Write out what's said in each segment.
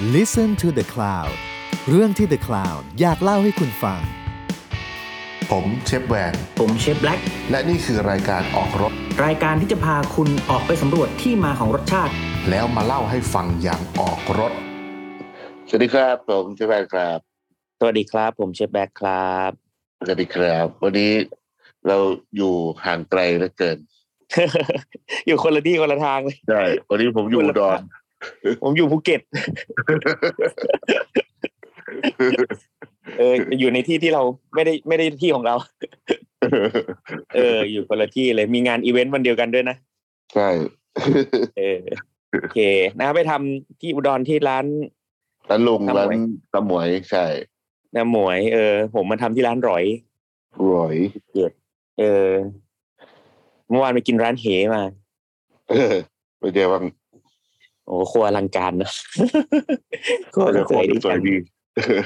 Listen to the Cloud เรื่องที่ The Cloud อยากเล่าให้คุณฟัง ผมเชฟแวน ผมเชฟแบล็กและนี่คือรายการออกรถ รายการที่จะพาคุณออกไปสำรวจที่มาของรสชาติ แล้วมาเล่าให้ฟังอย่างออกรถ สวัสดีครับ ผมเชฟแวนครับ สวัสดีครับ ผมเชฟแบ็คครับ สวัสดีครับ วันนี้เราอยู่ห่างไกลเหลือเกิน อยู่คนละที่คนละทางเลย ใช่ วันนี้ผมอยู่อุดอน ผมอยู่ภูเก็ตเอออยู่ในที่ที่เราไม่ได้ไม่ได้ที่ของเรา เออ อยู่คนละที่เลยมีงานอีเวนต์วันเดียวกันด้วยนะ ใช่ เออโอเคนะครับไปทำที่อุดรที่ร้านร้านลุงตะหมวยร้านตะหมวยใช่น้าหมวย เออ ผมมาทำที่ร้านร้อยรวยเออ เมื่อวานไปกินร้านเหมา เออเป็นไงบ้าง โอ้ครัวอลังการนะครัวเดี๋ยวสวยดีสวจัยงดี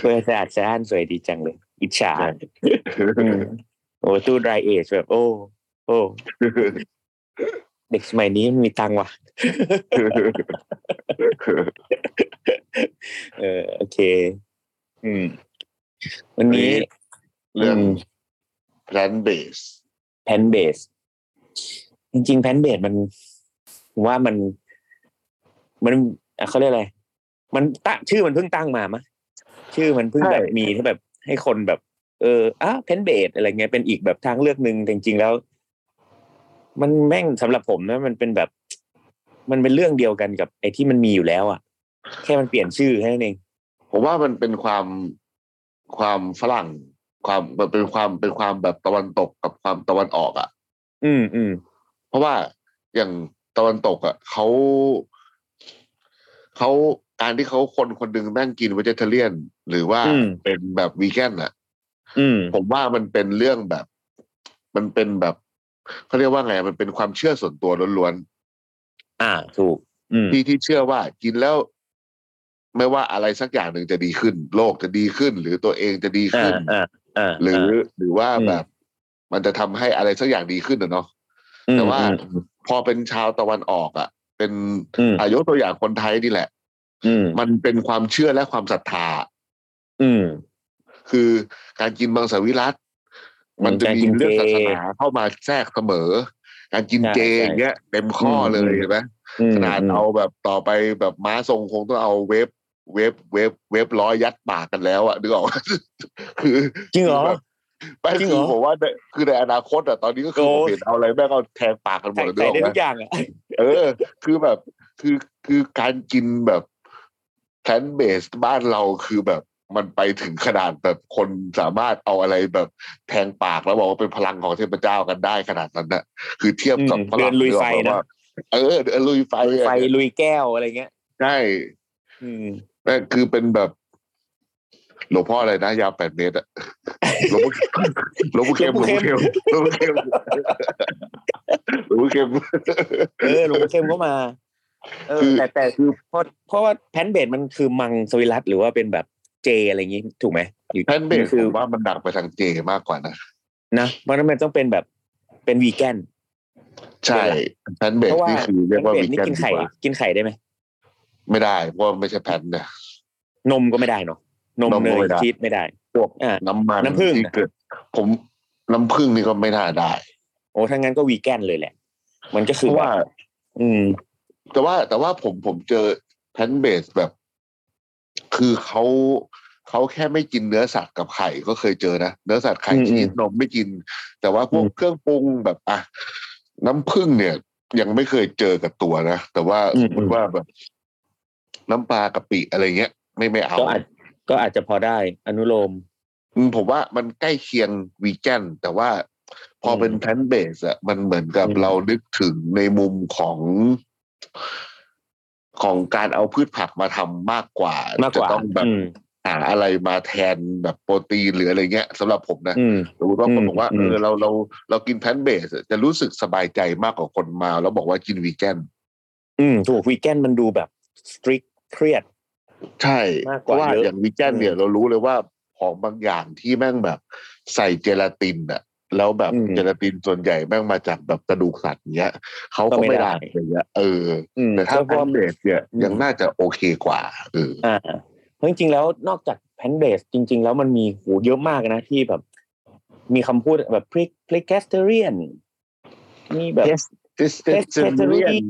ครัวสะอาดสะอ้านสวยดีจังเลย อิจฉาใช่อืมโอ้ตู้ดรายเอชแบบ โอ้โอ้เด็กสมัยนี้มันมีตังค์ว่ะเออโอเค อืม วันนี้เรื่อง plant base แพนเบสจริงๆแพนเบสมันผมว่ามัน มันอะเขาเรียกอะไรมันตั้งชื่อมันเพิ่งตั้งมามะชื่อมันเพิ่งแบบใช่มีที่แบบให้คนแบบ เอออ้า plant based อะไรเงี้ยเป็นอีกแบบทางเลือกหนึ่งแต่จริงๆแล้ว มันแม่งสำหรับผมนะมันเป็นแบบ มันเป็นเรื่องเดียวกันกับไอ้ที่มันมีอยู่แล้วอะ แค่มันเปลี่ยนชื่อแค่นั้นเองผมว่ามันเป็นความความฝรั่ง ความมันเป็นความเป็นความแบบตะวันตกกับความตะวันออกอะ อืมอืมเพราะว่าอย่างตะวันตกอะเขา เขาการที่เขาคนคนหนึ่งแม่งกินเวจเทเรียน หรือว่าเป็นแบบวีแกนอะอืมผมว่ามันเป็นเรื่องแบบ มันเป็นแบบเขาเรียกว่าไง มันเป็นความเชื่อส่วนตัวล้วนอ่า ถูกอืมๆที่ที่เชื่อว่ากินแล้วไม่ว่าอะไรสักอย่างหนึ่งจะดีขึ้น โลกจะดีขึ้น หรือตัวเองจะดีอ่าขึ้นอ่าอ่าหรือหรือว่าอืมแบบ มันจะทำให้อะไรสักอย่างดีขึ้นนะเนาะอืมแต่ว่าอืมพอเป็นชาวตะวันออกอะ เป็นอืมอายกตัวอย่างคนไทยนี่แหละอืมมันเป็นความเชื่อและความศรัทธาอืมคือการกินมังสวิรัตอืมมันจะการมีกินเรื่องเจศาสนาเข้ามาแทรกเสมอ การกินใช่เจใช่อย่างเงี้ยเต็มข้อเลอืยมเห็นไหมอืมขนาดเอาแบบต่อไปแบบม้าทรงคงต้องเอาเวฟเวฟเวฟเวฟร้อยยัดปากกันแล้วอะนึกออกไหมคือจริงเหรอคือแบบไม่จริงเหรคืออผมว่าในคือในอนาคตอะตอนนี้ก็คือโอ้ผมเห็นเอาอะไรแม่งเอาแทงปากกันหมใส่ดเลยนึกออกไหมใส่ได้ทุกอย่างอะ เออ คือแบบ คือคือการกินแบบแพลนเบสบ้านเราคือแบบมันไปถึงขนาดแบบคนสามารถเอาอะไรแบบแทงปากแล้วบอกว่าเป็นพลังของเทพเจ้ากันได้ขนาดนั้นน่ะคือเทียบกับอืมฝรั่งเดินลุยไฟกออกหมนะว่าเออเดินลุยไฟอะไฟลุยแก้วอะไรเงี้ยใช่อืมนั่นคือเป็นแบบ หลวงพ่ออะไรนะยาวแปดเมตรอะหลวงพ่อหลวงพ่อเข้มหลวงพ่อเข้มหลวงพ่อเข้ม หลวงพ่อเข้มเออหลวงพ่อเข้มก็มาเออคือแต่แต่คือเพราะเพราะว่าแพนเบดมันคือมังสวิรัตหรือว่าเป็นแบบเจอะไรอย่างงี้ถูกไหมหรือแพนเบสคืผอมว่ามันดังไปทางเจมากกว่านะนะเพราะฉะนั้นมันต้องเป็นแบบเป็นวีแกนใช่แพนเบเพสราะว่านี่คือเรียกว่าแพนวิเบดนี่แกนกินดีไข่กว่ากินไข่ได้ไหมไม่ได้เพราะว่าไม่ใช่แพนนะนมก็ไม่ได้เนาะนมนมเนก็ยไม่ได้ชีสไม่ได้พวกอ่าน้ำมันน้ำผึ้งที่เกิดผมน้ำผึ้งนี่ก็ไม่น่าได้ โอ้ถ้างั้นก็วีแกนเลยแหละ มันก็เพคือราะแบว่าบอืม แต่ว่าแต่ว่าผมผมเจอแพนเบสแบบ คือเขาเขาแค่ไม่กินเนื้อสัตว์กับไข่ก็เคยเจอนะเนื้อสัตว์ไข่อืมชีสนมไม่กิน แต่ว่าพวกอืมเครื่องปรุงแบบอะน้ำผึ้งเนี่ย ยังไม่เคยเจอกับตัวนะแต่ว่าอืสมมมติว่าแบบ น้ำปลากะปิอะไรเงี้ยไม่ไม่เอา ก็อาจก็อาจจะพอได้อนุโลมอืมผมว่ามันใกล้เคียงวีแกนแต่ว่า พอมเป็น plant based อะมันเหมือนกับอืมเรานึกถึงในมุมของของการเอาพืชผักมาทำมากกว่ามากกว่าจะต้องแบบอืมหาอะไรมาแทนแบบโปรตีนหรืออะไรเงี้ยสำหรับผมนะอืมสมมติว่าคนอืมบอกว่าอืเออเราเราเรากิน plant based จะรู้สึกสบายใจมากกว่าคนมา แล้วบอกว่ากินวีแกนอืมถูกวีแกนมันดูแบบ strictเครียด ใช่มากกเพว่าราะว่าเยอะอย่างวีแกนเนี่ยอืมเรารู้เลยว่าของบางอย่างที่แม่งแบบใส่เจลาตินอะ แล้วแบบอืมเจลาตินส่วนใหญ่แม่งมาจากแบบกระดูกสัตว์เงี้ยเขาก็ก็ไม่ไม่ได้ได้อย่างเงี้ยเอออืมแต่ถ้าก็แพเพราะนเบสเนี่ยอืมยังน่าจะโอเคกว่าเอออ่าเพราะจริงๆแล้วนอกจากแพนเบสจริง ๆ แล้วมันมีโหเยอะมากนะที่แบบ มีคำพูดแบบพริกพริกแคสเตอรียนมีแบบ pescatarian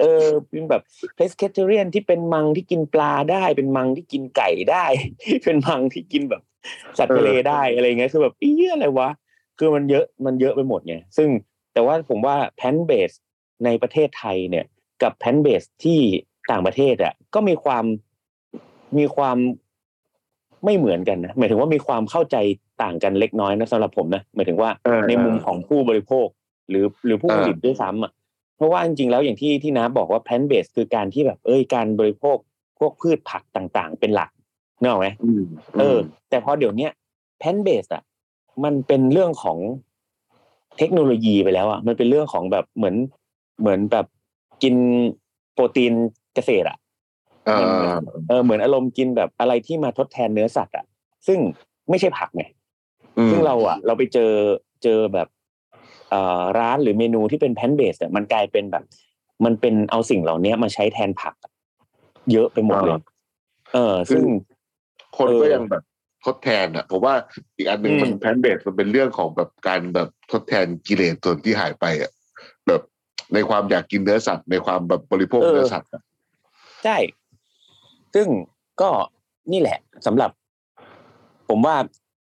เออเป็นแบบ pescatarian ที่เป็นมังที่กินปลาได้ เป็นมังที่กินไก่ได้ เป็นมังที่กินแบบสัตว์ทะเลได้อะไรเงี้ยคือแบบเอี้ยอะไรวะ คือมันเยอะมันเยอะไปหมดไงซึ่งแต่ว่าผมว่าแพนเบสในประเทศไทยเนี่ย กับแพนเบสที่ต่างประเทศอะก็มีความมีความไม่เหมือนกันนะหมายถึงว่ามีความเข้าใจต่างกันเล็กน้อยนะสำหรับผมนะหมายถึงว่าเออในมุมของผู้บริโภค หรือหรือเออผู้ผลิตด้วยซ้ำอะเพราะว่าจริงๆแล้วอย่างที่ที่น้าบอกว่า plant based คือการที่แบบ เอ้ยการบริโภคพวกพืชผักต่างๆ เป็นหลักนึกออกไหมอืมเออ แต่พอเดี๋ยวเนี้ย plant based อะ มันเป็นเรื่องของเทคโนโลยีไปแล้วอะมันเป็นเรื่องของแบบเหมือนเหมือนแบบกินโปรตีนเกษตรอะเออเออเหมือนอารมณ์กินแบบอะไรที่มาทดแทนเนื้อสัตว์อะ ซึ่งไม่ใช่ผักไงอืมซึ่งเราอะ เราไปเจอเจอแบบเอ่อร้านหรือเมนูที่เป็นแพนเบสอะมันกลายเป็นแบบ มันเป็นเอาสิ่งเหล่านี้มาใช้แทนผักอะเยอะไปหมดเลยเออ ซึ่งคนเออก็ยังแบบ ทดแทนอะผมว่าอีกอันหนึ่งอืมมันแพนเบสมันเป็นเรื่องของแบบการแบบทดแทนกิเลสส่วนที่หายไปอะแบบในความอยากกินเนื้อสัตว์ในความแบบบริโภคเนื้อสัตว์อะใช่ ซึ่งก็นี่แหละสำหรับ ผมว่า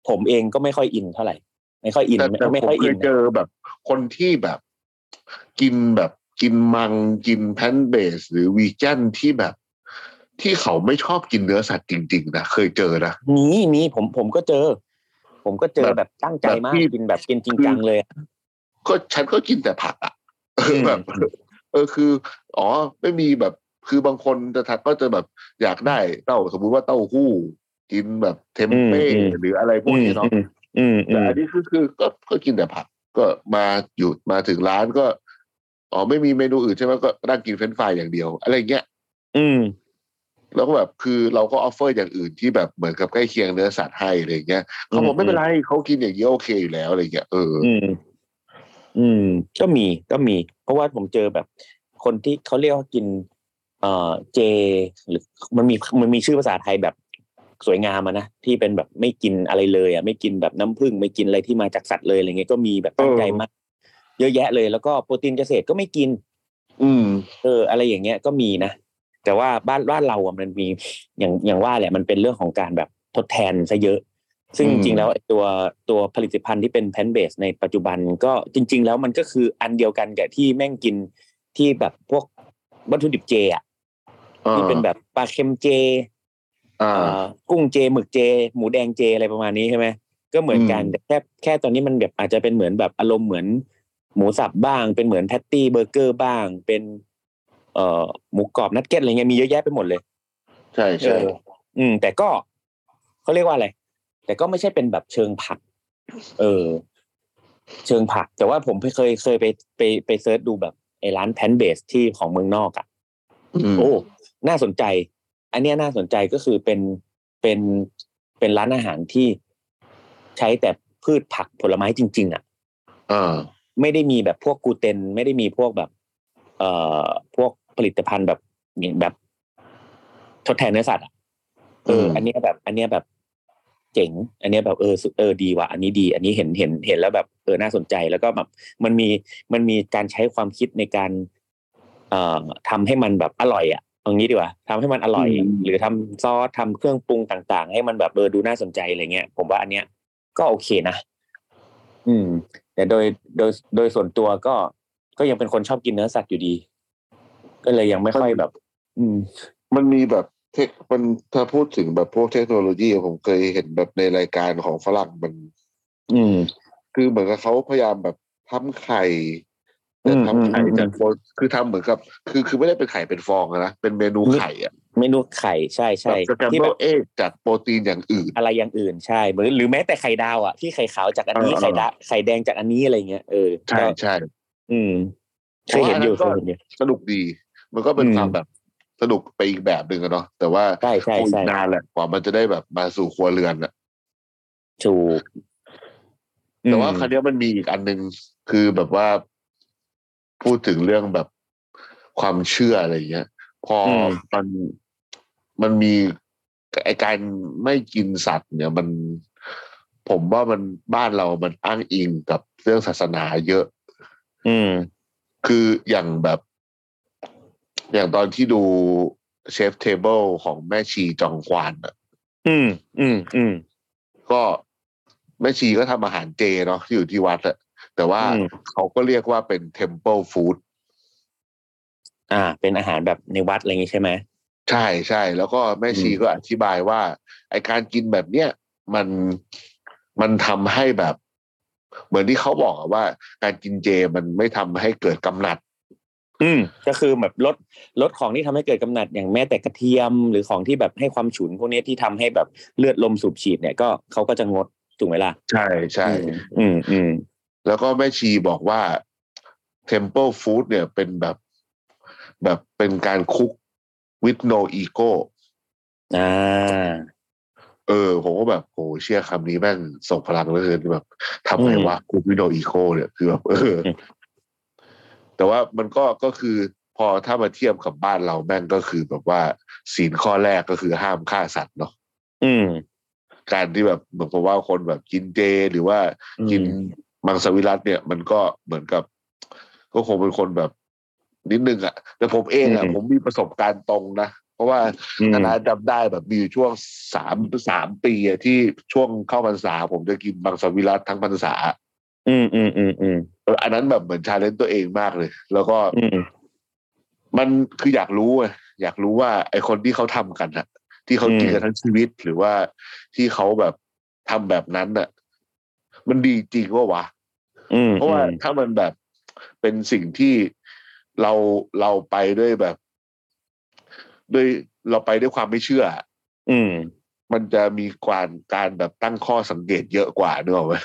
ผมเองก็ไม่ค่อยอินเท่าไหร่ ไม่ค่อยอินแต่แต่ไม่ผมค่อยเคอิยนเจอแบบ คนที่แบบ กินแบบกินมังกินแพนเบส หรือวีแกนที่แบบ ที่เขาไม่ชอบกินเนื้อสัตว์จริง ๆ นะเคยเจอนะมีมีผมผมก็เจอ ผมก็เจอแบบแบบตั้งใจมากแบบที่กินแบบกินจริงจังเลยอะก็ฉันก็กินแต่ผักอะเออมแบบเออคือ อ๋อ ไม่มีแบบคือบางคนจะทักก็จะแบบอยากได้เต้าสมมุติว่าเต้าหู้ กินแบบเทมเป้อืมอืมหรืออะไรพวกนี้เนาะอืมอืมอืมแต่อันนี้คือคือก็ก็กินแต่ผักก็มาอยู่มาถึงร้านก็อ๋อไม่มีเมนูอื่นใช่ไหมก็นั่งกินเฟรนช์ฟรายอย่างเดียว อะไรเงี้ย อืม แล้วก็แบบคือเราก็ offer อย่างอื่นที่แบบเหมือนกับใกล้เคียงเนื้อสัตว์ให้อะไรเงี้ยเขาบอกอืมไม่เป็นไรเขากินอย่างเนี้ยโอเคอยู่แล้วอะไรเงี้ยเอออืมอืม ก็มีก็มี เพราะว่าผมเจอแบบ คนที่เขาเรียกว่ากิน เอ่อเจ หรือมันมีมันมีชื่อภาษาไทยแบบสวยงามอะนะที่เป็นแบบไม่กินอะไรเลยอะไม่กินแบบน้ำผึ้งไม่กินอะไรที่มาจากสัตว์เลยอะไรเงี้ยก็มีแบบตั้งใจมากเยอะแยะเลยแล้วก็โปรตีนเกษตรก็ไม่กิน อืม เออ อะไรอย่างเงี้ยก็มีนะ แต่ว่าบ้านบ้านเราอะมันมีอย่างอย่างว่าแหละมันเป็นเรื่องของการแบบทดแทนซะเยอะ ซึ่งอืมจริงๆแล้วไอ้ตัวตัวผลิตภัณฑ์ที่เป็น plant-based ในปัจจุบันก็จริง ๆ แล้วมันก็คืออันเดียวกันกับที่แม่งกินที่แบบพวกวัตถุดิบเจอะที่เป็นแบบปลาเค็มเจอ่าเอ่อกุ้งเจหมึกเจ หมูแดงเจอะไรประมาณนี้ใช่ไหมก็เหมือนกันอืมแต่แค่แค่ตอนนี้มันแบบอาจจะเป็นเหมือนแบบอารมณ์เหมือนหมูสับบ้าง เป็นเหมือน patty เบอร์เกอร์บ้าง เป็น เอ่อหมูกรอบนักเก็ตอะไรเงี้ยมีเยอะแยะไปหมดเลย ใช่ใช่เอออืม แต่ก็เขาเรียกว่าอะไร แต่ก็ไม่ใช่เป็นแบบเชิงผัก เออ เชิงผัก แต่ว่าผมเคยเคยไปไปไป search ดูแบบไอ้ร้าน plant-based ที่ของเมืองนอกอะอืมโอ้น่าสนใจ อันเนี้ยน่าสนใจก็คือเป็นเป็นเป็นร้านอาหารที่ใช้แต่พืชผักผลไม้จริง ๆ อะอ่าไม่ได้มีแบบพวกกลูเตนไม่ได้มีพวกแบบ เอ่อพวก ผลิตภัณฑ์แบบอย่างแบบทดแทนเนื้อสัตว์อะเอออืมอันเนี้ยแบบ อันเนี้ยแบบเจ๋ง อันเนี้ยแบบเออสุดเออดีว่ะ อันนี้ดี อันนี้เห็นเห็นเห็นแล้วแบบเออน่าสนใจแล้วก็แบบ มันมีมันมีการใช้ความคิดในการ เอ่อทำให้มันแบบอร่อยอะเอางี้ดีกว่าทำให้มันอร่อยอืมหรือทำซอสทำเครื่องปรุงต่าง ๆ ให้มันแบบเออดูน่าสนใจอะไรเงี้ยผมว่าอันเนี้ยก็โอเคนะอืม แต่โดยโดยโดยส่วนตัวก็ก็ยังเป็นคนชอบกินเนื้อสัตว์อยู่ดี ก็เลยยังไม่ค่อยแบบ อืม มันมีแบบเทคมันถ้าพูดถึงแบบพวกเทคโนโลยีผมเคยเห็นแบบในรายการของฝรั่งมัน อืม คือเหมือนกับเขาพยายามแบบทำไข่แต่อืมทำไข่อืมอืมจากโปรคือทำเหมือนกับ คือคือไม่ได้เป็นไข่เป็นฟองอะนะเป็นเมนูไข่อะเมนูไข่ใช่ใช่แบบสแคมที่เบิแบลบเอ็กจากโปรตีนอย่างอื่น อะไรอย่างอื่นใช่หรือหรือแม้แต่ไข่ดาวอะที่ไข่ขาวจากอันนี้เออไข่ดาไข่แดงจากอันนี้อะไรเงี้ยเออใช่ก็ใช่อืมเคยเห็นอยู่เพเคราะยว่าอันนั้นก็เห็นอยู่สนุกดี มันก็เป็นอืมความแบบสนุกไปอีกแบบหนึ่งอะเนาะแต่ว่าใช่ใช่คงอีใช่กนานแหละกว่ามันจะได้แบบมาสู่ครัวเรือนอะถูกแต่ว่าครั้นี้ยมันมีอีกอันหนึ่งคือแบบว่าพูดถึงเรื่องแบบความเชื่ออะไรเงี้ย พออมมันมันมีไอการไม่กินสัตว์ เนี่ย มันผมว่ามันบ้านเรามันอ้างอิงกับเรื่องศาสนาเยอะ อืม คืออย่างแบบ อย่างตอนที่ดู Chef's Table ของแม่ชีจองควานอะอืม อืม อืม ก็แม่ชีก็ทำอาหารเจเนาะที่อยู่ที่วัดอะแต่ว่าอืมเขาก็เรียกว่าเป็น temple food อ่า เป็นอาหารแบบในวัดอะไรอย่างงี้ใช่ไหมใช่ใช่แล้วก็แม่ชีอืมก็อธิบายว่า ไอการกินแบบเนี้ยมันมันทำให้แบบ เหมือนที่เขาบอกอะว่า การกินเจมันไม่ทำให้เกิดกำหนัด อืมก็คือแบบลดลดของที่ทำให้เกิดกำหนัดอย่างแม้แต่กระเทียม หรือของที่แบบให้ความฉุนพวกนี้ที่ทำให้แบบเลือดลมสูบฉีดเนี่ยก็เขาก็จะงดถูกไหมล่ะใช่ใช่อืมอืมแล้วก็แม่ชีบอกว่า temple food เนี่ยเป็นแบบแบบเป็นการคุก with no ego อ่าเออ ผมก็แบบโหเชื่อคำนี้แม่งส่งพลังเหลยแบบทำไงอืมวะคุก with no ego เนี่ยคือแบบเอออม แต่ว่ามันก็ก็คือพอถ้ามาเทียบกับบ้านเราแม่งก็คือแบบว่าศีลข้อแรกก็คือห้ามฆ่าสัตว์เนาะอืม การที่แบบเหมือนผมว่าคนแบบกินเจหรือว่าอืมกินมังสวิรัตเนี่ย มันก็เหมือนกับ ก็คงเป็นคนแบบนิดนึงอะแต่ผมเองอะอืมผมมีประสบการณ์ตรงนะ เพราะว่าอืมคณะจำได้แบบมีอยู่ช่วงสามสามปีอะที่ช่วงเข้าพรรษา ผมจะกินมังสวิรัตทั้งพรรษา อืมอืมอืมอืมเอออันนั้นแบบเหมือนชาเลนจ์ตัวเองมากเลย แล้วก็อืมมันคืออยากรู้อะอยากรู้ว่า ไอคนที่เขาทำกันอะที่เขากินอืมกันทั้งชีวิตหรือว่าที่เขาแบบทำแบบนั้นอะมันดีจริงว่าวะอืมเพราะว่าถ้ามันแบบเป็นสิ่งที่เราเราไปด้วยแบบ ด้วยเราไปด้วยความไม่เชื่อ อืม มันจะมีการการแบบตั้งข้อสังเกตเยอะกว่าเนกอะไหมอืม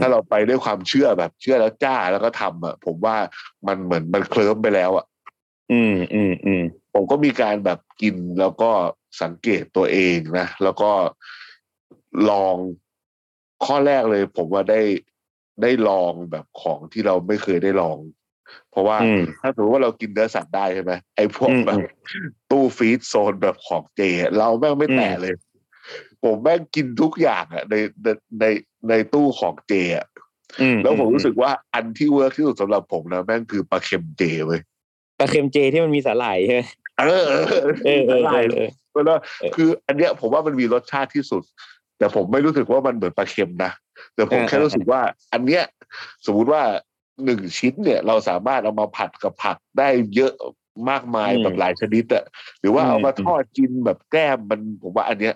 ถ้าเราไปด้วยความเชื่อแบบ เชื่อแล้วจ้าแล้วก็ทำอะผมว่ามันเหมือนมันเคลิ้มไปแล้วอะอืมอืมอืมผมก็มีการแบบกินแล้วก็สังเกตตัวเองนะ แล้วก็ลองข้อแรกเลย ผมว่าได้ได้ลองแบบของที่เราไม่เคยได้ลอง เพราะว่าอืมถ้าสมมติว่าเรากินเนื้อสัตว์ได้ใช่ไหมไอ้พวกอืมแบบตู้ฟีดโซนแบบของเจ เราแม่งไม่แตะอืมเลย ผมแม่งกินทุกอย่างอะในใน ในในตู้ของเจอะอืมแล้วผมรู้สึกว่าอันที่ work ที่สุดสำหรับผมนะแม่งคือปลาเค็มเจเว้ยปลาเค็มเจที่มันมีสาหร่ายใช่ไหมเออเออเออเออเออเออแล้วเออคือ อันเนี้ยผมว่ามันมีรสชาติที่สุด แต่ผมไม่รู้สึกว่ามันเหมือนปลาเค็มนะแต่ผมเออแค่รู้สึกว่า อันเนี้ยสมมุติว่าหนึ่งชิ้นเนี่ย เราสามารถเอามาผัดกับผักได้เยอะมากมายอืมแบบหลายชนิดอะหรือว่าอืมเอามาทอดกินแบบแก้มมันผมว่าอันเนี้ย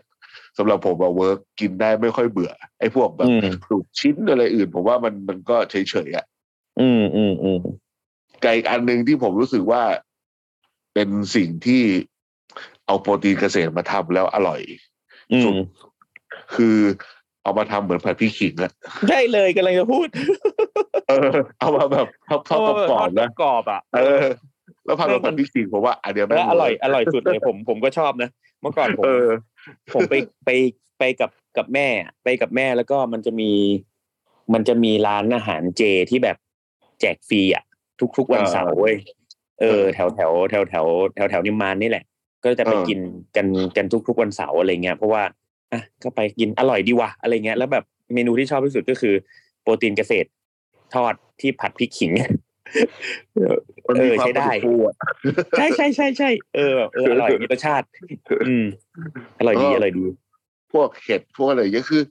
สำหรับผมอะเวิร์กกินได้ไม่ค่อยเบื่อ ไอ้พวกแบบอืมลูกชิ้นอะไรอื่น ผมว่ามันมันก็เฉยๆอะอืมอืมอืมไก่อีกอันหนึ่งที่ผมรู้สึกว่าเป็นสิ่งที่เอาโปรตีนเกษตรมาทำแล้วอร่อยอืสุมดคือเอามาทำเหมือนผัดพริกขิงอะใช่เลยกำลังจะพูด เออ เอามาแบบทอดทอดกรอบๆนะกรอบๆอะ เออ แล้วผัดกับผัดพริกขิงผมว่าอันเดียวแม่งและอร่อยเวิร์กอร่อยสุดเลยผมผมก็ชอบนะ เมื่อก่อนผมเออผมไปไปไปกับกับแม่ ไปกับแม่แล้วก็มันจะมี มันจะมีร้านอาหารเจที่แบบแจกฟรีอะ ทุกๆวันเสาร์เว้ยเออแถวแถวแถวแถวแถวแถวนิมมานนี่แหละ ก็จะไปกินกันกันทุกๆวันเสาร์อะไรเงี้ยเพราะว่าอะก็ไปกินอร่อยดีว่ะอะไรเงี้ยแล้วแบบเมนูที่ชอบที่สุดก็คือ โปรตีนเกษตรทอดที่ผัดพริกขิง มันมีเออความใช้ได้ฟูๆอะใช่ใช่ใช่ใช่เออแบบเอออร่อยมีรสชาติ อืมอร่อยดีอร่อยดีพวกเห็ดพวกอะไรอย่างเงี้ยคือ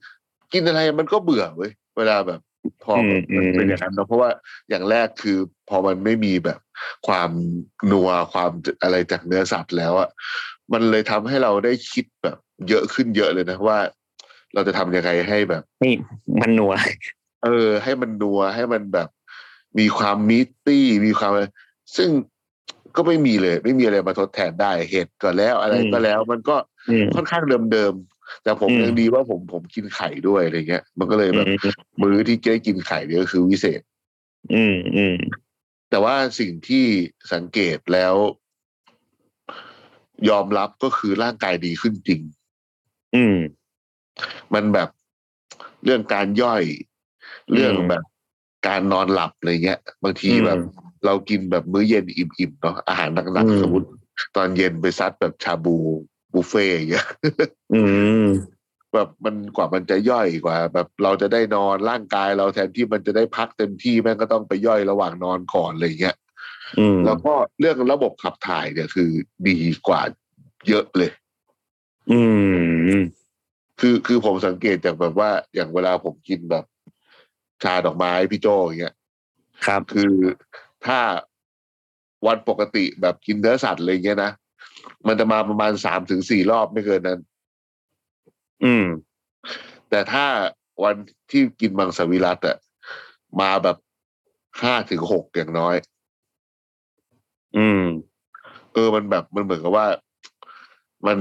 กินอะไรมันก็เบื่อเว้ยเวลาแบบ พอแบบอืมมันเป็นอืมอย่างนั้นเนอะเพราะว่าอย่างแรกคือพอมันไม่มีแบบ ความนัวความอะไรจากเนื้อสัตว์แล้วอะมันเลยทำให้เราได้คิดแบบ เยอะขึ้นเยอะเลยนะว่า เราจะทำยังไงให้แบบนี่มันนัว เออ ให้มันนัวให้มันแบบ มีความมิตตี้มีความอะไรซึ่งก็ไม่มีเลย ไม่มีอะไรมาทดแทนได้เห็ดก็แล้วอะไรอืมก็แล้ว มันก็อืมค่อนข้างเดิมๆแต่ผมอืมยังดีว่าผมผมกินไข่ด้วยอะไรเงี้ย มันก็เลยแบบอืมมื้อที่ได้กินไข่เนี่ยก็คือวิเศษ อืมอืมแต่ว่าสิ่งที่สังเกตแล้ว ยอมรับก็คือร่างกายดีขึ้นจริง อืม มันแบบเรื่องการย่อย เรื่องอืมแบบ การนอนหลับอะไรเงี้ย บางทีแบบ เรากินแบบมื้อเย็นอิ่มๆเนาะอาหารหนักอืมๆสมมติตอนเย็นไปซัดแบบชาบูบุฟเฟ่ต์อย่างเงี้ยอืมแบบมันกว่ามันจะย่อยกว่า แบบเราจะได้นอนร่างกายเราแทนที่มันจะได้พักเต็มที่แม่งก็ต้องไปย่อยระหว่างนอนก่อนอะไรเงี้ยอืมแล้วก็เรื่องระบบขับถ่ายเนี่ยคือดีกว่าเยอะเลย อืม คือคือผมสังเกตจากแบบว่าอย่างเวลาผมกินแบบ ชาดอกไม้พี่โจอย่างเงี้ยครับคือถ้าวันปกติแบบกินเนื้อสัตว์อะไรเงี้ยนะมันจะมาประมาณสามถึงสี่รอบไม่เกินนั้น อืม แต่ถ้าวันที่กินมังสวิรัตอะมาแบบห้าถึงหกอย่างน้อย อืม เออมันแบบมันเหมือนกับว่ามัน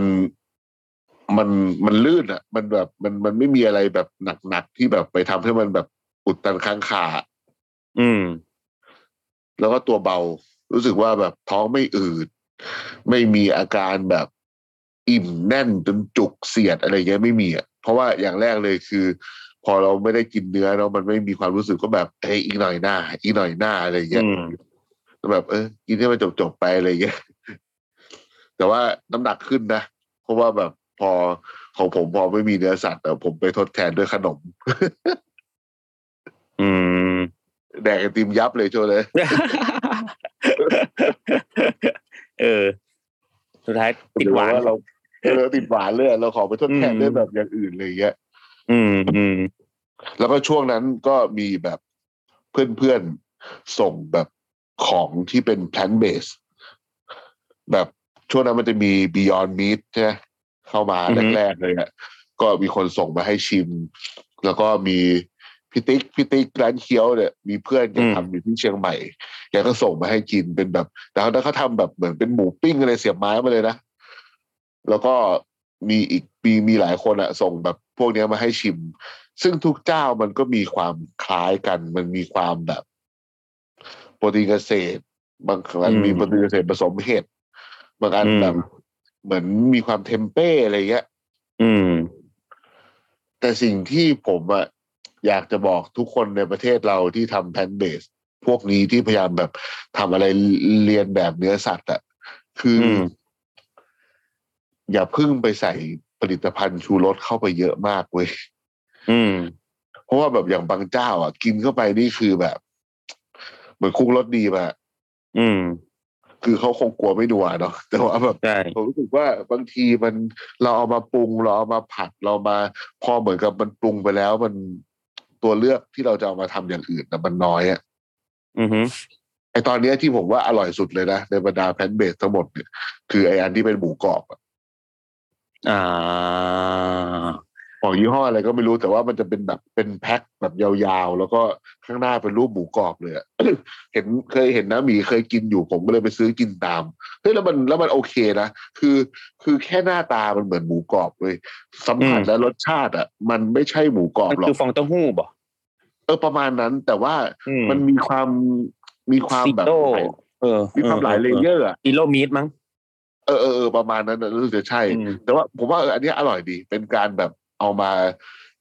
มันมันลื่นอะมันแบบมันมันไม่มีอะไรแบบหนักๆที่แบบไปทำให้มันแบบ อุดตันค้างคาอืม แล้วก็ตัวเบา รู้สึกว่าแบบท้องไม่อืด ไม่มีอาการแบบอิ่มแน่นจนจุกเสียดอะไรเงี้ยไม่มีอะเพราะว่าอย่างแรกเลยคือ พอเราไม่ได้กินเนื้อเนาะมันไม่มีความรู้สึกก็แบบเอ้ยอีกหน่อยหน้า อีกหน่อยหน้าอะไรเงี้ยอืมแบบเออกินให้มันจบๆไปอะไรเงี้ยแต่ว่าน้ำหนักขึ้นนะเพราะว่าแบบพอของผมพอไม่มีเนื้อสัตว์แต่ผมไปทดแทนด้วยขนม อืม แดกไอติมยับเลยโชว์เลย เออ สุดท้ายติดหวานรือเราเออติดหวานเลยอะเราขอไปทดแทนอืมด้วยแบบอย่างอื่นเลยเงี้ย อืมอืมแล้วก็ช่วงนั้นก็มีแบบเพื่อนๆส่งแบบของที่เป็น plant based แบบช่วงนั้นมันจะมี Beyond Meat ใช่ไหมเข้ามาอือฮึแรกๆเลยอะก็มีคนส่งมาให้ชิม แล้วก็มี พี่ติ๊กพี่ติ๊กร้านเคี้ยวเนี่ยมีเพื่อนแกทำอยู่ที่เชียงใหม่แกก็ส่งมาให้กินเป็นแบบแต่เขาเขาทำแบบเหมือนเป็นหมูปิ้งอะไรเสียบไม้มาเลยนะ แล้วก็มีอีกมีมีหลายคนอะส่งแบบพวกเนี้ยมาให้ชิม ซึ่งทุกเจ้ามันก็มีความคล้ายกัน มันมีความแบบโปรตีนเกษตร บางครั้งอืมมีโปรตีนเกษตรผสมเห็ดบางอันอืมแบบเหมือนมีความเทมเป้อะไรเงี้ย อืม แต่สิ่งที่ผมอะ อยากจะบอกทุกคนในประเทศเราที่ทำแพนเบส พวกนี้ที่พยายามแบบทำอะไรเรียนแบบเนื้อสัตว์อะคืออมอย่าเพึ่งไปใส่ผลิตภัณฑ์ชูรสเข้าไปเยอะมากเว้ยอืมเพราะว่าแบบอย่างบางเจ้า อะ กินเข้าไปนี่คือแบบ เหมือนคุกรสดีมาอืม คือเขาคงกลัวไม่ดัวเนาะแต่ว่าแบบใช่ผมรู้สึกว่าบางทีมันเราเอามาปรุงเราเอามาผัดเรามา พอเหมือนกับมันปรุงไปแล้วมัน ตัวเลือกที่เราจะเอามาทำอย่างอื่นนะมันน้อยอะอือฮึไอตอนเนี้ยที่ผมว่าอร่อยสุดเลยนะในบรรดาแพนเบสทั้งหมดเนี่ยคือไออันที่เป็นหมูกรอบอะอ่า ของยี่ห้ออะไรก็ไม่รู้แต่ว่ามันจะเป็นแบบเป็นแพ็คแบบยาวๆ แล้วก็ข้างหน้าเป็นรูปหมูกรอบเลยอะเห็นเคยเห็นนะหมีเคยกินอยู่ผมก็เลยไปซื้อกินตามเฮ้ยแล้วมันแล้วมันโอเคนะคือคือแค่หน้าตามันเหมือนหมูกรอบเลย สัมผัสอืมและรสชาติอะ มันไม่ใช่หมูกรอบมันหรอคือกฟองเต้าหู้บ่เออประมาณนั้นแต่ว่าอืมันมีความมีความซิแบบโต้หลายเออมีความหลายเลเยอร์อะกิโลมีดมั้งเออเออเออประมาณนั้นน่ะรู้สึกจะใช่อืมแต่ว่าผมว่าเอออันเนี้ยอร่อยดี เป็นการแบบ เอามา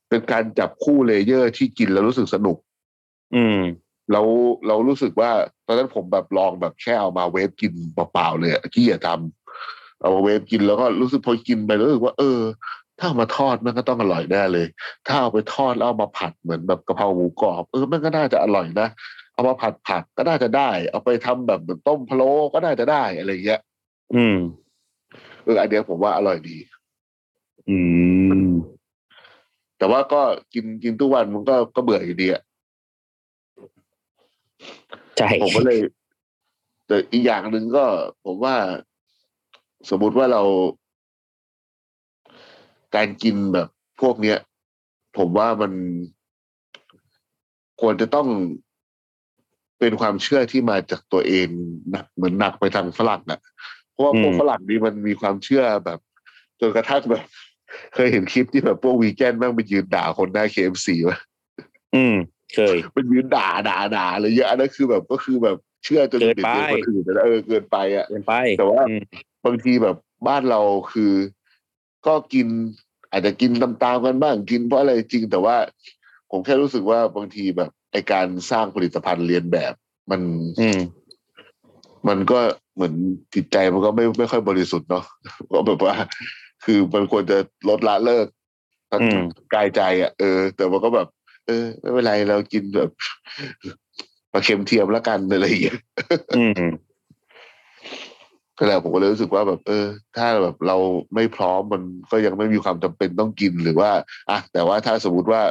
เป็นการจับคู่ layer ที่กินแล้วรู้สึกสนุก อืมเราเรารู้สึกว่าตอนนั้นผมแบบลองแบบแค่เอามาเวฟกินเปล่าๆเลยอะขี้เกียจทำเอามาเวฟกินแล้วก็รู้สึกพอกินไปรู้สึกว่า เออ ถ้าเอามาทอดมันก็ต้องอร่อยแน่เลย ถ้าเอาไปทอดแล้วเอามาผัดเหมือนแบบกะเพราหมูกรอบเออมันก็น่าจะอร่อยนะเอามาผัดผักก็น่าจะได้ เอาไปทำแบบเหมือนต้มพะโล้ก็น่าจะได้อะไรอย่างเงี้ย อืม เอออันเนี้ยผมว่าอร่อยดี อืม แต่ว่าก็กินกินทุกวันมันก็ก็เบื่ออยู่ดีอะใช่ผมก็เลย แต่อีกอย่างหนึ่งก็ ผมว่าสมมุติว่าเรา การกินแบบพวกเนี้ย ผมว่ามันควรจะต้องเป็นความเชื่อที่มาจากตัวเองหนักเหมือนหนักไปทางฝรั่งอะเพราะว่าพวกฝรั่งนี่มันมีความเชื่อแบบจนกระทั่งแบบ เคยเห็นคลิปที่แบบพวกวีแกนแม่งไปยืนด่าคนหน้า KFC วะอืม เคยมันยืนด่าด่าด่าอะไรเยอะอันนั้นคือแบบก็คือแบบเชื่อจนเกินไปเด็กๆคนอื่นไปแล้วเออเกินไปอะเกินไปแต่ว่าอืมบางทีแบบบ้านเราคือ ก็กิน อาจจะกินตามๆกันบ้างกินเพราะอะไรจริง แต่ว่า ผมแค่รู้สึกว่าบางทีแบบไอการสร้างผลิตภัณฑ์เรียนแบบ มัน อืมมันก็เหมือนจิตใจมันก็ไม่ไม่ค่อยบริสุทธิ์เนาะก็แบบว่า คือมันควรจะลดละเลิกทั้งอืมกายใจอะเออ แต่มันก็แบบ เออ ไม่เป็นไรเรากินแบบปลาเค็มเทียมแล้วกันอะไรอย่างเงี้ยอืมก็แล้วผมก็เลยรู้สึกว่าแบบ เออ ถ้าแบบเราไม่พร้อมมันก็ยังไม่มีความจำเป็นต้องกินหรือว่าอะแต่ว่าถ้าสมมติว่า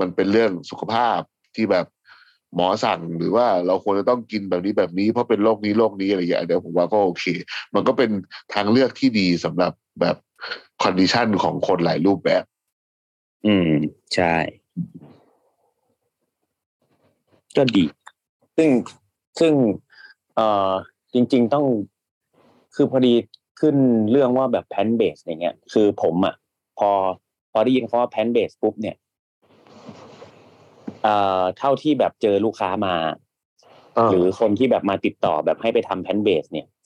มันเป็นเรื่องสุขภาพที่แบบหมอสั่งหรือว่าเราควรจะต้องกินแบบนี้แบบนี้ เพราะเป็นโรคนี้โรคนี้อะไรอย่างเงี้ยเดี๋ยวผมว่าก็โอเค มันก็เป็นทางเลือกที่ดีสำหรับแบบ condition ของคนหลายรูปแบบ อืม ใช่ ก็ดี ซึ่งซึ่ง เอ่อ จริง ๆ ต้อง คือพอดีขึ้นเรื่องว่าแบบแพนเบสอย่างเงี้ย คือผมอะ พอ พอได้ยินคำว่าแพนเบสปุ๊บเนี่ย เอ่อ เท่าที่แบบเจอลูกค้ามา หรือคนที่แบบมาติดต่อแบบให้ไปทำแพนเบสเนี่ยอ่า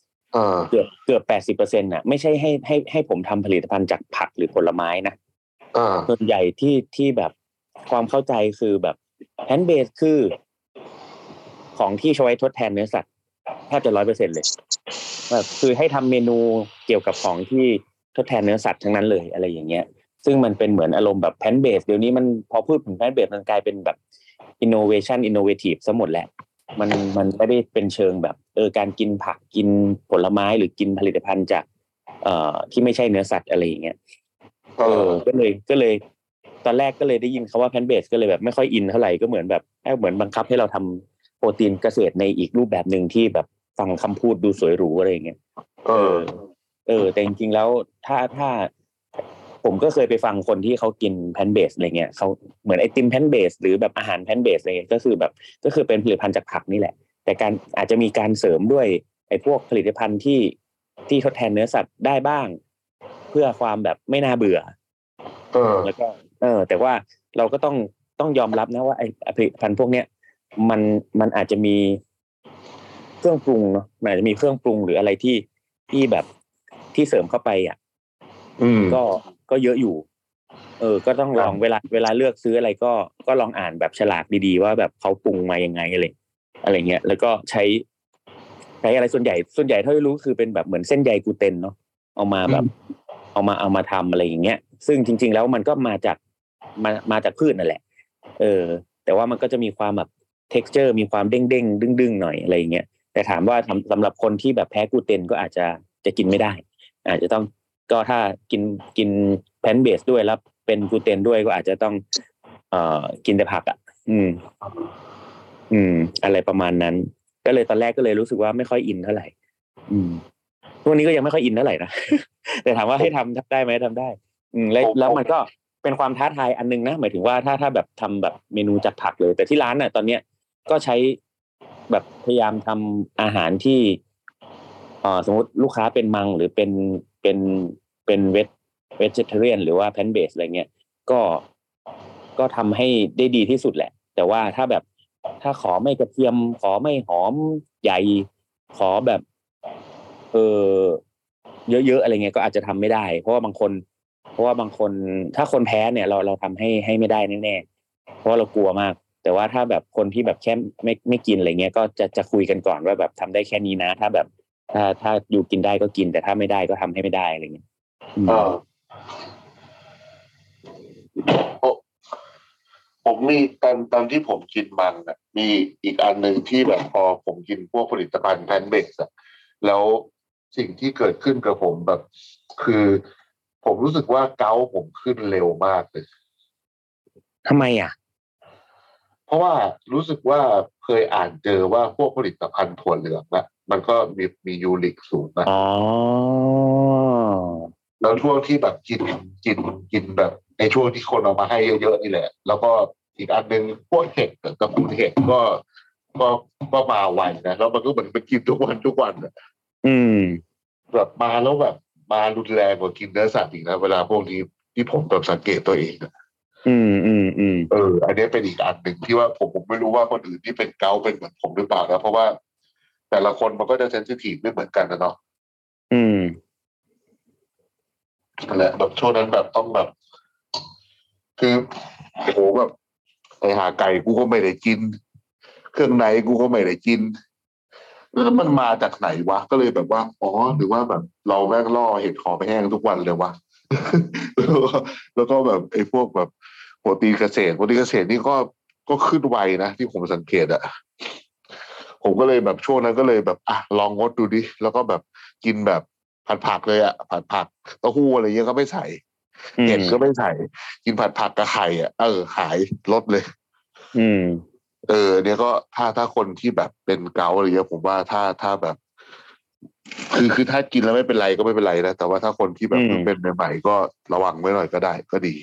เกือบเกือบแปดสิบเปอร์เซ็นต์น่ะไม่ใช่ให้ให้ให้ผมทำผลิตภัณฑ์จากผักหรือผลไม้นะอ่าส่วนใหญ่ที่ที่แบบความเข้าใจคือแบบplant-based คือ ของที่ช่วยทดแทนเนื้อสัตว์แทบจะร้อยเปอร์เซ็นเลยแบบคือให้ทำเมนูเกี่ยวกับของที่ทดแทนเนื้อสัตว์ทั้งนั้นเลยอะไรอย่างเงี้ย ซึ่งมันเป็นเหมือนอารมณ์แบบ plant-based เดี๋ยวนี้มันพอพูดถึง plant-based มันกลายเป็นแบบ innovation innovative ซะหมดแหละ มันมันไม่ได้เป็นเชิงแบบ เออการกินผักกินผลไม้หรือกินผลิตภัณฑ์จาก เอ่อที่ไม่ใช่เนื้อสัตว์อะไรอย่างเงี้ยเอเอออก็เลยก็เลย ตอนแรกก็เลยได้ยินคาว่า plant-based ก็เลยแบบไม่ค่อยอินเท่าไหร่ก็เหมือนแบบแอบเหมือนบังคับให้เราทำโปรตีนเกษตรในอีกรูปแบบหนึ่งที่แบบฟังคำพูดดูสวยหรูอะไรอย่างเงี้ยเออ เออ แต่จริงๆแล้วถ้าถ้า ผมก็เคยไปฟังคนที่เขากิน plant-based อะไรเงี้ยเขาเหมือนไอติม plant-based หรือแบบอาหารแพนเบสอะไรเงี้ยก็คือแบบก็คือเป็นผลิตภัณฑ์จากผักนี่แหละ แต่การอาจจะมีการเสริมด้วยไอ้พวกผลิตภัณฑ์ที่ที่ทดแทนเนื้อสัตว์ได้บ้าง เพื่อความแบบไม่น่าเบื่อเออแล้วก็เออ แต่ว่าเราก็ต้องต้องยอมรับนะว่าไอ้ผลิตภัณฑ์พวกเนี้ยมันมันอาจจะมีเครื่องปรุงเนาะมันอาจจะมีเครื่องปรุงหรืออะไรที่ที่แบบที่เสริมเข้าไปอะอืมก็ ก็เยอะอยู่ เออ ก็ต้องลองเวลาเวลาเลือกซื้ออะไรก็ก็ลองอ่านแบบฉลากดีๆ ว่าแบบเขาปรุงมายังไงอะไรอะไรเงี้ยแล้วก็ใช้ใช้อะไรส่วนใหญ่ส่วนใหญ่เท่าที่รู้คือเป็นแบบเหมือนเส้นใยกลูเตนเนาะเอามาแบบ เอามาเอามาทำอะไรอย่างเงี้ย ซึ่งจริง ๆ แล้วมันก็มาจากมามาจากพืชนั่นแหละ เออ แต่ว่ามันก็จะมีความแบบ texture มีความเด้งเด้งดึงดึงๆหน่อยอะไรอย่างเงี้ยแต่ถามว่าสำสำหรับคนที่แบบแพ้กลูเตนก็อาจจะจะกินไม่ได้ อาจจะต้อง ก็ถ้ากินกิน plant-based ด้วยแล้วเป็นกลูเตนด้วยก็อาจจะต้อง เอ่อกินแต่ผักอะ อืม อืม อะไรประมาณนั้น ก็เลยตอนแรกก็เลยรู้สึกว่าไม่ค่อยอินเท่าไหร่ อืมทุกวันนี้ก็ยังไม่ค่อยอินเท่าไหร่นะ แต่ถามว่าให้ทำทำได้ไหมทำได้ อืมแล้วแล้วมันก็เป็นความท้าทายอันนึงนะหมายถึงว่าถ้าถ้าแบบทำแบบเมนูจากผักเลย แต่ที่ร้านน่ะ ตอนเนี้ยก็ใช้แบบพยายามทำอาหารที่เอ่อสมมติลูกค้าเป็นมังหรือเป็น เป็นเป็นเวทเวจเทเรียนหรือว่าแพนเบสอะไรเงี้ยก็ก็ทำให้ได้ดีที่สุดแหละ แต่ว่าถ้าแบบถ้าขอไม่กระเทียม ขอไม่หอมใหญ่ ขอแบบ เออเยอะๆอะไรเงี้ยก็อาจจะทำไม่ได้ เพราะว่าบางคน เพราะว่าบางคนถ้าคนแพ้เนี่ย เราเราทำให้ให้ไม่ได้แน่ๆเพราะเรากลัวมาก แต่ว่าถ้าแบบคนที่แบบแค่ไม่ไม่กินอะไรเงี้ยก็จะจะคุยกันก่อนว่าแบบทำได้แค่นี้นะ ถ้าแบบ ถ้าถ้าอยู่กินได้ก็กิน แต่ถ้าไม่ได้ก็ทำให้ไม่ได้อะไรเงี้ยอืมเออโอ้ผมมีตอนตอนที่ผมกินมันอะ มีอีกอันหนึ่งที่แบบพอผมกินพวกผลิตภัณฑ์แพนเบสอะแล้วสิ่งที่เกิดขึ้นกับผมแบบ คือ ผมรู้สึกว่าเกาต์ผมขึ้นเร็วมากเลยทำไมอะเพ ราะว่ารู้สึกว่าเคยอ่านเจอว่าพวกผลิตภัณฑ์ถั่วเหลืองอะมันก็มีมียูริกสูงนะอ๋อแล้วช่วงที่แบบกินกินกินแบบ ในช่วงที่คนเอามาให้เยอะๆนี่แหละ แล้วก็อีกอันหนึ่งพวกเห็ดกับตระกูลเห็ดก็ก็ก็มาไวนะแล้วมันก็เหมือนไปกินทุกวันทุกวันอะอืม แบบมาแล้วแบบ มารุนแรงกว่ากินเนื้อสัตว์อีกนะเวลาพวกนี้ที่ผมแบบสังเกตตัวเองอะ อืมอืมอืมเออ อันนี้เป็นอีกอันหนึ่งที่ว่าผมผมไม่รู้ว่าคนอื่นที่เป็นเกาต์เป็นเหมือนผมหรือเปล่านะเพราะว่า แต่ละคนมันก็จะเซนซิทีฟไม่เหมือนกันนะเนาะอืมนั่นแหละแบบช่วงนั้นแบบต้องแบบ คือโอ้โหแบบไอหาไก่กูก็ไม่ได้กิน เครื่องในกูก็ไม่ได้กินแล้วมันมาจากไหนวะ ก็เลยแบบว่าอ๋อหรือว่าแบบ เราแม่งล่อเห็ดหอไปแห้งทุกวันเลยวะแล้วก็แล้วก็แบบไอ้พวกแบบ โปรตีนเกษตรโปรตีนเกษตรนี่ก็ก็ขึ้นไวนะที่ผมสังเกตอะผมก็เลยแบบช่วงนั้นก็เลยแบบอะลองงดดูดิ แล้วก็แบบกินแบบผัดผักเลยอะผัดผักเต้าหู้อะไรเงี้ยก็ไม่ใส่อืมเห็ดก็ไม่ใส่ กินผัดผักกับไข่อะเออหายลดเลย อืม เออ เนี่ยก็ถ้าถ้าคนที่แบบเป็นเกาต์อะไรเงี้ยผมว่าถ้าถ้าแบบ คือคือถ้ากินแล้วไม่เป็นไรก็ไม่เป็นไรนะแต่ว่าถ้าคนที่แบบอืมเพิ่งเป็นใหม่ๆก็ระวังไว้หน่อยก็ได้ก็ดี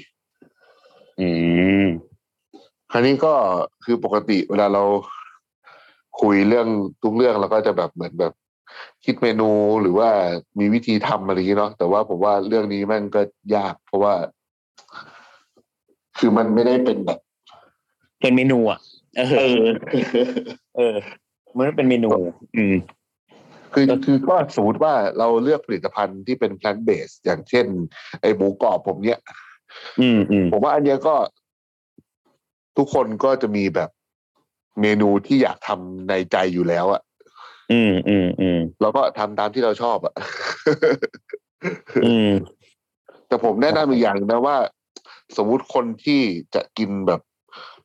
อืมคราวนี้ก็คือปกติเวลาเราคุยเรื่องทุกเรื่องเราก็จะแบบเหมือนแบบ คิดเมนูหรือว่ามีวิธีทำอะไรอย่างนี้เนาะแต่ว่าผมว่าเรื่องนี้แม่งก็ยาก เพราะว่า คือมันไม่ได้เป็นแบบ เป็นเมนูอะเอเอออ เออมันเป็นเมนู อืมคือคือก็สมมติว่าเราเลือกผลิตภัณฑ์ที่เป็น plant based อย่างเช่น ไอ้หมูกรอบผมเนี้ย อืมอืมผมว่าอันเนี้ยก็ ทุกคนก็จะมีแบบเมนูที่อยากทำในใจอยู่แล้วอะอืมอืมอืมเราก็ทำตามที่เราชอบอะอืมแต่ผมแนะนำอีกอย่างนะว่า สมมุติคนที่จะกินแบบ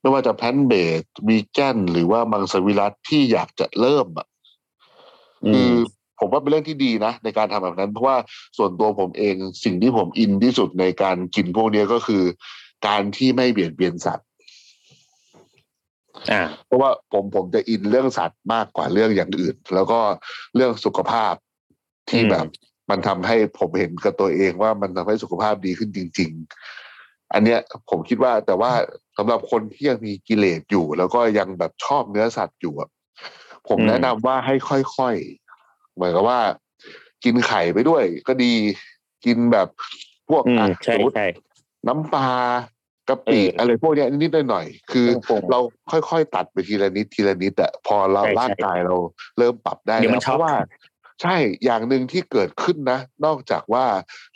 ไม่ว่าจะแพนเบสวีแกนหรือว่ามังสวิรัตที่อยากจะเริ่มอะอืคือม ผมว่าเป็นเรื่องที่ดีนะ ในการทำแบบนั้น เพราะว่าส่วนตัวผมเองสิ่งที่ผมอินที่สุดในการกินพวกเนี้ยก็คือ การที่ไม่เบียดเบียนสัตว์อ่าเพราะว่าผมผมจะอินเรื่องสัตว์มากกว่าเรื่องอย่างอื่น แล้วก็เรื่องสุขภาพที่อืมแบบมันทำให้ผมเห็นกับตัวเองว่ามันทำให้สุขภาพดีขึ้นจริง ๆ อันเนี้ยผมคิดว่าแต่ว่าสำหรับคนที่ยังมีกิเลสอยู่ แล้วก็ยังแบบชอบเนื้อสัตว์อยู่อะผมแนะนำว่าให้ค่อยๆ เหมือนกับว่า กินไข่ไปด้วย ก็ดีกินแบบพวกอืมอะใช่สมมติใช่น้ำปลากะปิเออออะไรพวกเนี้ยนิดๆหน่อยๆคือเครื่องปรุงเราค่อยๆตัดไปทีละนิดทีละนิดอะพอเราใช่ใช่ร่างกายเราเริ่มปรับได้เดี๋ยวแล้มัวนเพช็อกราะว่า ใช่อย่างหนึ่งที่เกิดขึ้นนะ นอกจากว่า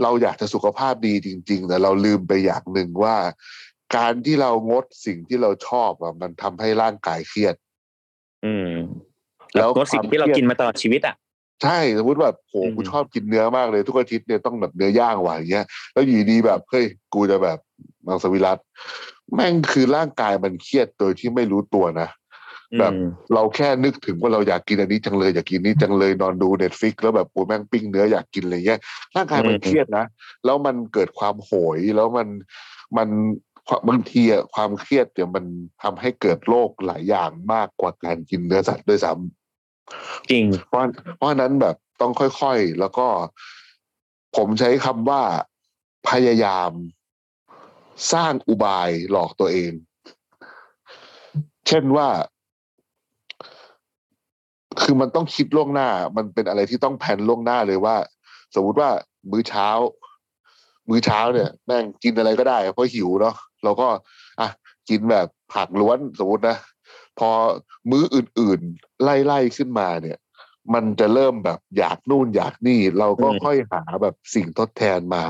เราอยากจะสุขภาพดีจริงๆแต่เราลืมไปอย่างหนึ่งว่า การที่เรางดสิ่งที่เราชอบอะมันทำให้ร่างกายเครียด อืม แล้แล้ววก็สิ่งที่เราความเครียดกินมาตลอดชีวิตอะ ใช่สมมติแบบโหอืมกูชอบกินเนื้อมากเลย ทุกอาทิตย์เนี่ยต้องแบบเนื้อย่างว่ะอย่างเงี้ยแล้วอยู่ดีแบบเฮ้ยกูจะแบบมังสวิรัตแม่งคือร่างกายมันเครียดโดยที่ไม่รู้ตัวนะแบบอืมเราแค่นึกถึงว่าเราอยากกินอันนี้จังเลยอยากกินนี้จังเลยนอนดูเน็ตฟิกแล้วแบบโอ้แม่งปิ้งเนื้ออยากกินอะไรเงี้ยร่างกายมันอืมเครียดนะแล้วมันเกิดความโหยแล้วมันมันบางทีอะความเครียดเดี๋ยวมันทำให้เกิดโรคหลายอย่างมากกว่าการกินเนื้อสัตว์ด้วยซ้ำ จริง เพราะเพราะนั้นแบบต้องค่อยๆ แล้วก็ผมใช้คำว่าพยายามสร้างอุบายหลอกตัวเอง เช่นว่า คือมันต้องคิดล่วงหน้า มันเป็นอะไรที่ต้องแผนล่วงหน้าเลยว่า สมมุติว่ามื้อเช้า มื้อเช้าเนี่ยแม่งกินอะไรก็ได้ เพราะหิวเนาะเราก็ อะ กินแบบผักล้วนสมมตินะ พอมื้ออื่นๆ ไล่ๆขึ้นมาเนี่ย มันจะเริ่มแบบอยากนู่นอยากนี่ เราก็อืมค่อยหาแบบสิ่งทดแทนมา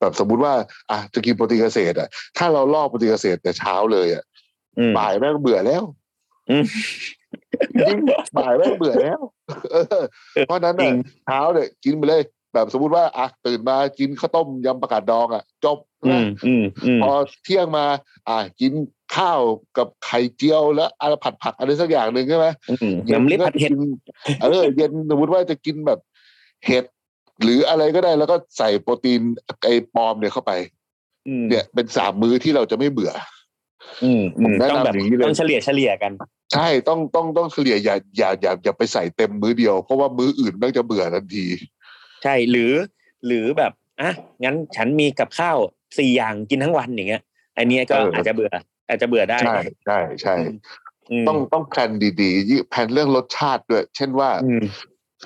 แบบสมมุติว่าอะจะกินโปรตีนเกษตรอะถ้าเราล่อโปรตีนเกษตรแต่เช้าเลยอะอืมบ่ายแม่งเบื่อแล้วอืมจริงบ่ายแม่งเบื่อแล้วเออเพราะฉะนั้นจริน่ะงเช้าเนี่ยกินไปเลยแบบสมมติว่าอะตื่นมากินข้าวต้มยำประกาศดองอะจบอืนะมอืมอืมพอเที่ยงมา อะกิน ข้าวกับไข่เจียวแล้วอะไรผัดผักอะไรสักอย่างหนึ่งใช่ไหมอืมน้ำลิปผัดเห็ดย็นก็กินเออเย็นสมมติว่าจะกินแบบเห็ดหรืออะไรก็ได้แล้วก็ใส่โปรตีนไอปลอมเนี่ยเข้าไปอืมเนี่ยเป็นสามมื้อที่เราจะไม่เบื่อ อืมอืผมมแนะนำต้องแบบอย่างนี้เลยต้องเฉลี่ยเฉลี่ยกัน ใช่ต้องต้องต้องเฉลี่ยอย่าอย่าอย่าอย่าไปใส่เต็มมื้อเดียว เพราะว่ามื้ออื่นแม่งจะเบื่อทันที ใช่หรือหรือแบบอะงั้นฉันมีกับข้าวสี่อย่างกินทั้งวันอย่างเงี้ยอันเนี้ยก็เออออาจจะเบื่อ อาจจะเบื่อได้ใช่ใช่ใช่มต้องต้องแพลนดีๆยิ่งแพลนเรื่องรสชาติด้วย เช่นว่าอืม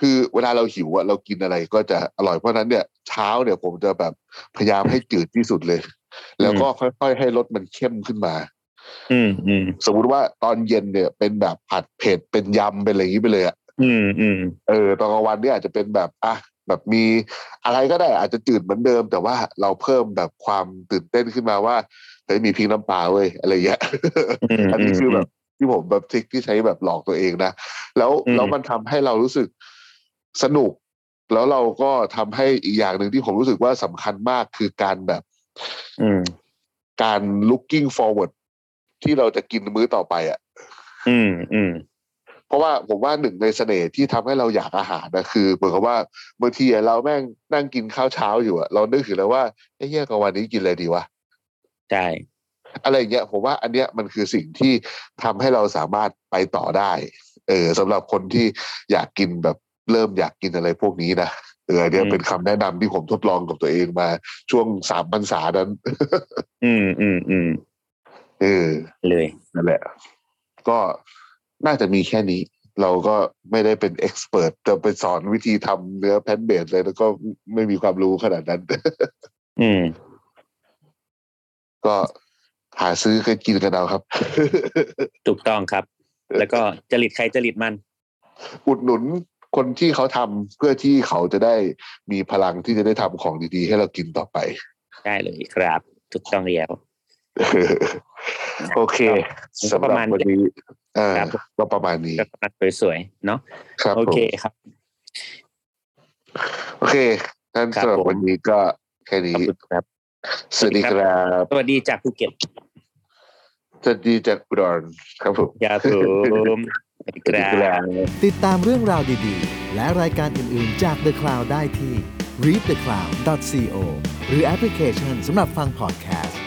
คือเวลาเราหิวอะเรากินอะไรก็จะอร่อยเพราะฉะนั้นเนี่ยเช้าเนี่ยผมจะแบบพยายามให้จืดที่สุดเลย แล้วก็ค่อยๆให้รสมันเข้มขึ้นมาอืมอืมสมมุติว่าตอนเย็นเนี่ย เป็นแบบผัดเผ็ดเป็นยำเป็นอะไรอย่างนี้ไปเลยอะอืมอืมเออตอนกลางวันเนี่ยอาจจะเป็นแบบอะแบบมีอะไรก็ได้อาจจะจืดเหมือนเดิม แต่ว่าเราเพิ่มแบบความตื่นเต้นขึ้นมาว่า เฮ้ยมีพริกน้ำปลาเว้ยอะไรเงี้ยมอันนี้คือแบบที่ผมแบบทริคที่ใช้แบบหลอกตัวเองนะ แล้วอืมแล้วมันทำให้เรารู้สึกสนุก แล้วเราก็ทำให้อีกอย่างหนึ่งที่ผมรู้สึกว่าสำคัญมากคือการแบบ อืมการ looking forward ที่เราจะกินมื้อต่อไปอะ อืมอืมเพราะว่าผมว่าหนึ่งในเสน่ห์ที่ทำให้เราอยากอาหารนะคือเหมือนกับว่าบางทีอะเราแม่งนั่งกินข้าวเช้าอยู่อะเรานึกถึงแล้วว่าไอ้เหี้ยกลางวันนี้กินอะไรดีวะ ใช่อะไรอย่างเงี้ยผมว่าอันเนี้ยมันคือสิ่งที่ทำให้เราสามารถไปต่อได้ เออสำหรับคนที่อยากกินแบบเริ่มอยากกินอะไรพวกนี้นะเอออันเนี้ยเป็นคำแนะนำที่ผมทดลองกับตัวเองมาช่วงสามพรรษานั้น อืมอืมอืมเออเลยนั่นแหละ ก็น่าจะมีแค่นี้ เราก็ไม่ได้เป็นเอ็กซ์เพรสจะไปสอนวิธีทำเนื้อแพนเบสเลยแล้วก็ไม่มีความรู้ขนาดนั้น อืม ก็หาซื้อกันกินกันเอาครับ ถูกต้องครับ แล้วก็จริตใครจริตมัน อุดหนุนคนที่เขาทำเพื่อที่เขาจะได้มีพลังที่จะได้ทำของดีๆ ให้เรากินต่อไป ได้เลยครับ ถูกต้องแล้วโอเคก็สำหประรับมาณวันนี้เอ่าครับก็ประมาณนี้ก็กำลังสวยๆเนาะครับโอเคผมครับ โอเคงั้นครับสำหรับผมวันนี้ก็แค่ขอบนี้คุณครับ สวัสดีครับ สวัสดีจากภูเก็ต สวัสดีจากอุดรครับผมยาผมสวัสดีสวัสดีคครัรับบติดตามเรื่องราวดีๆ และรายการอื่นๆจาก The Cloud ได้ที่ readthecloud.co หรือแอปพลิเคชันสำหรับฟังพอดแคสต์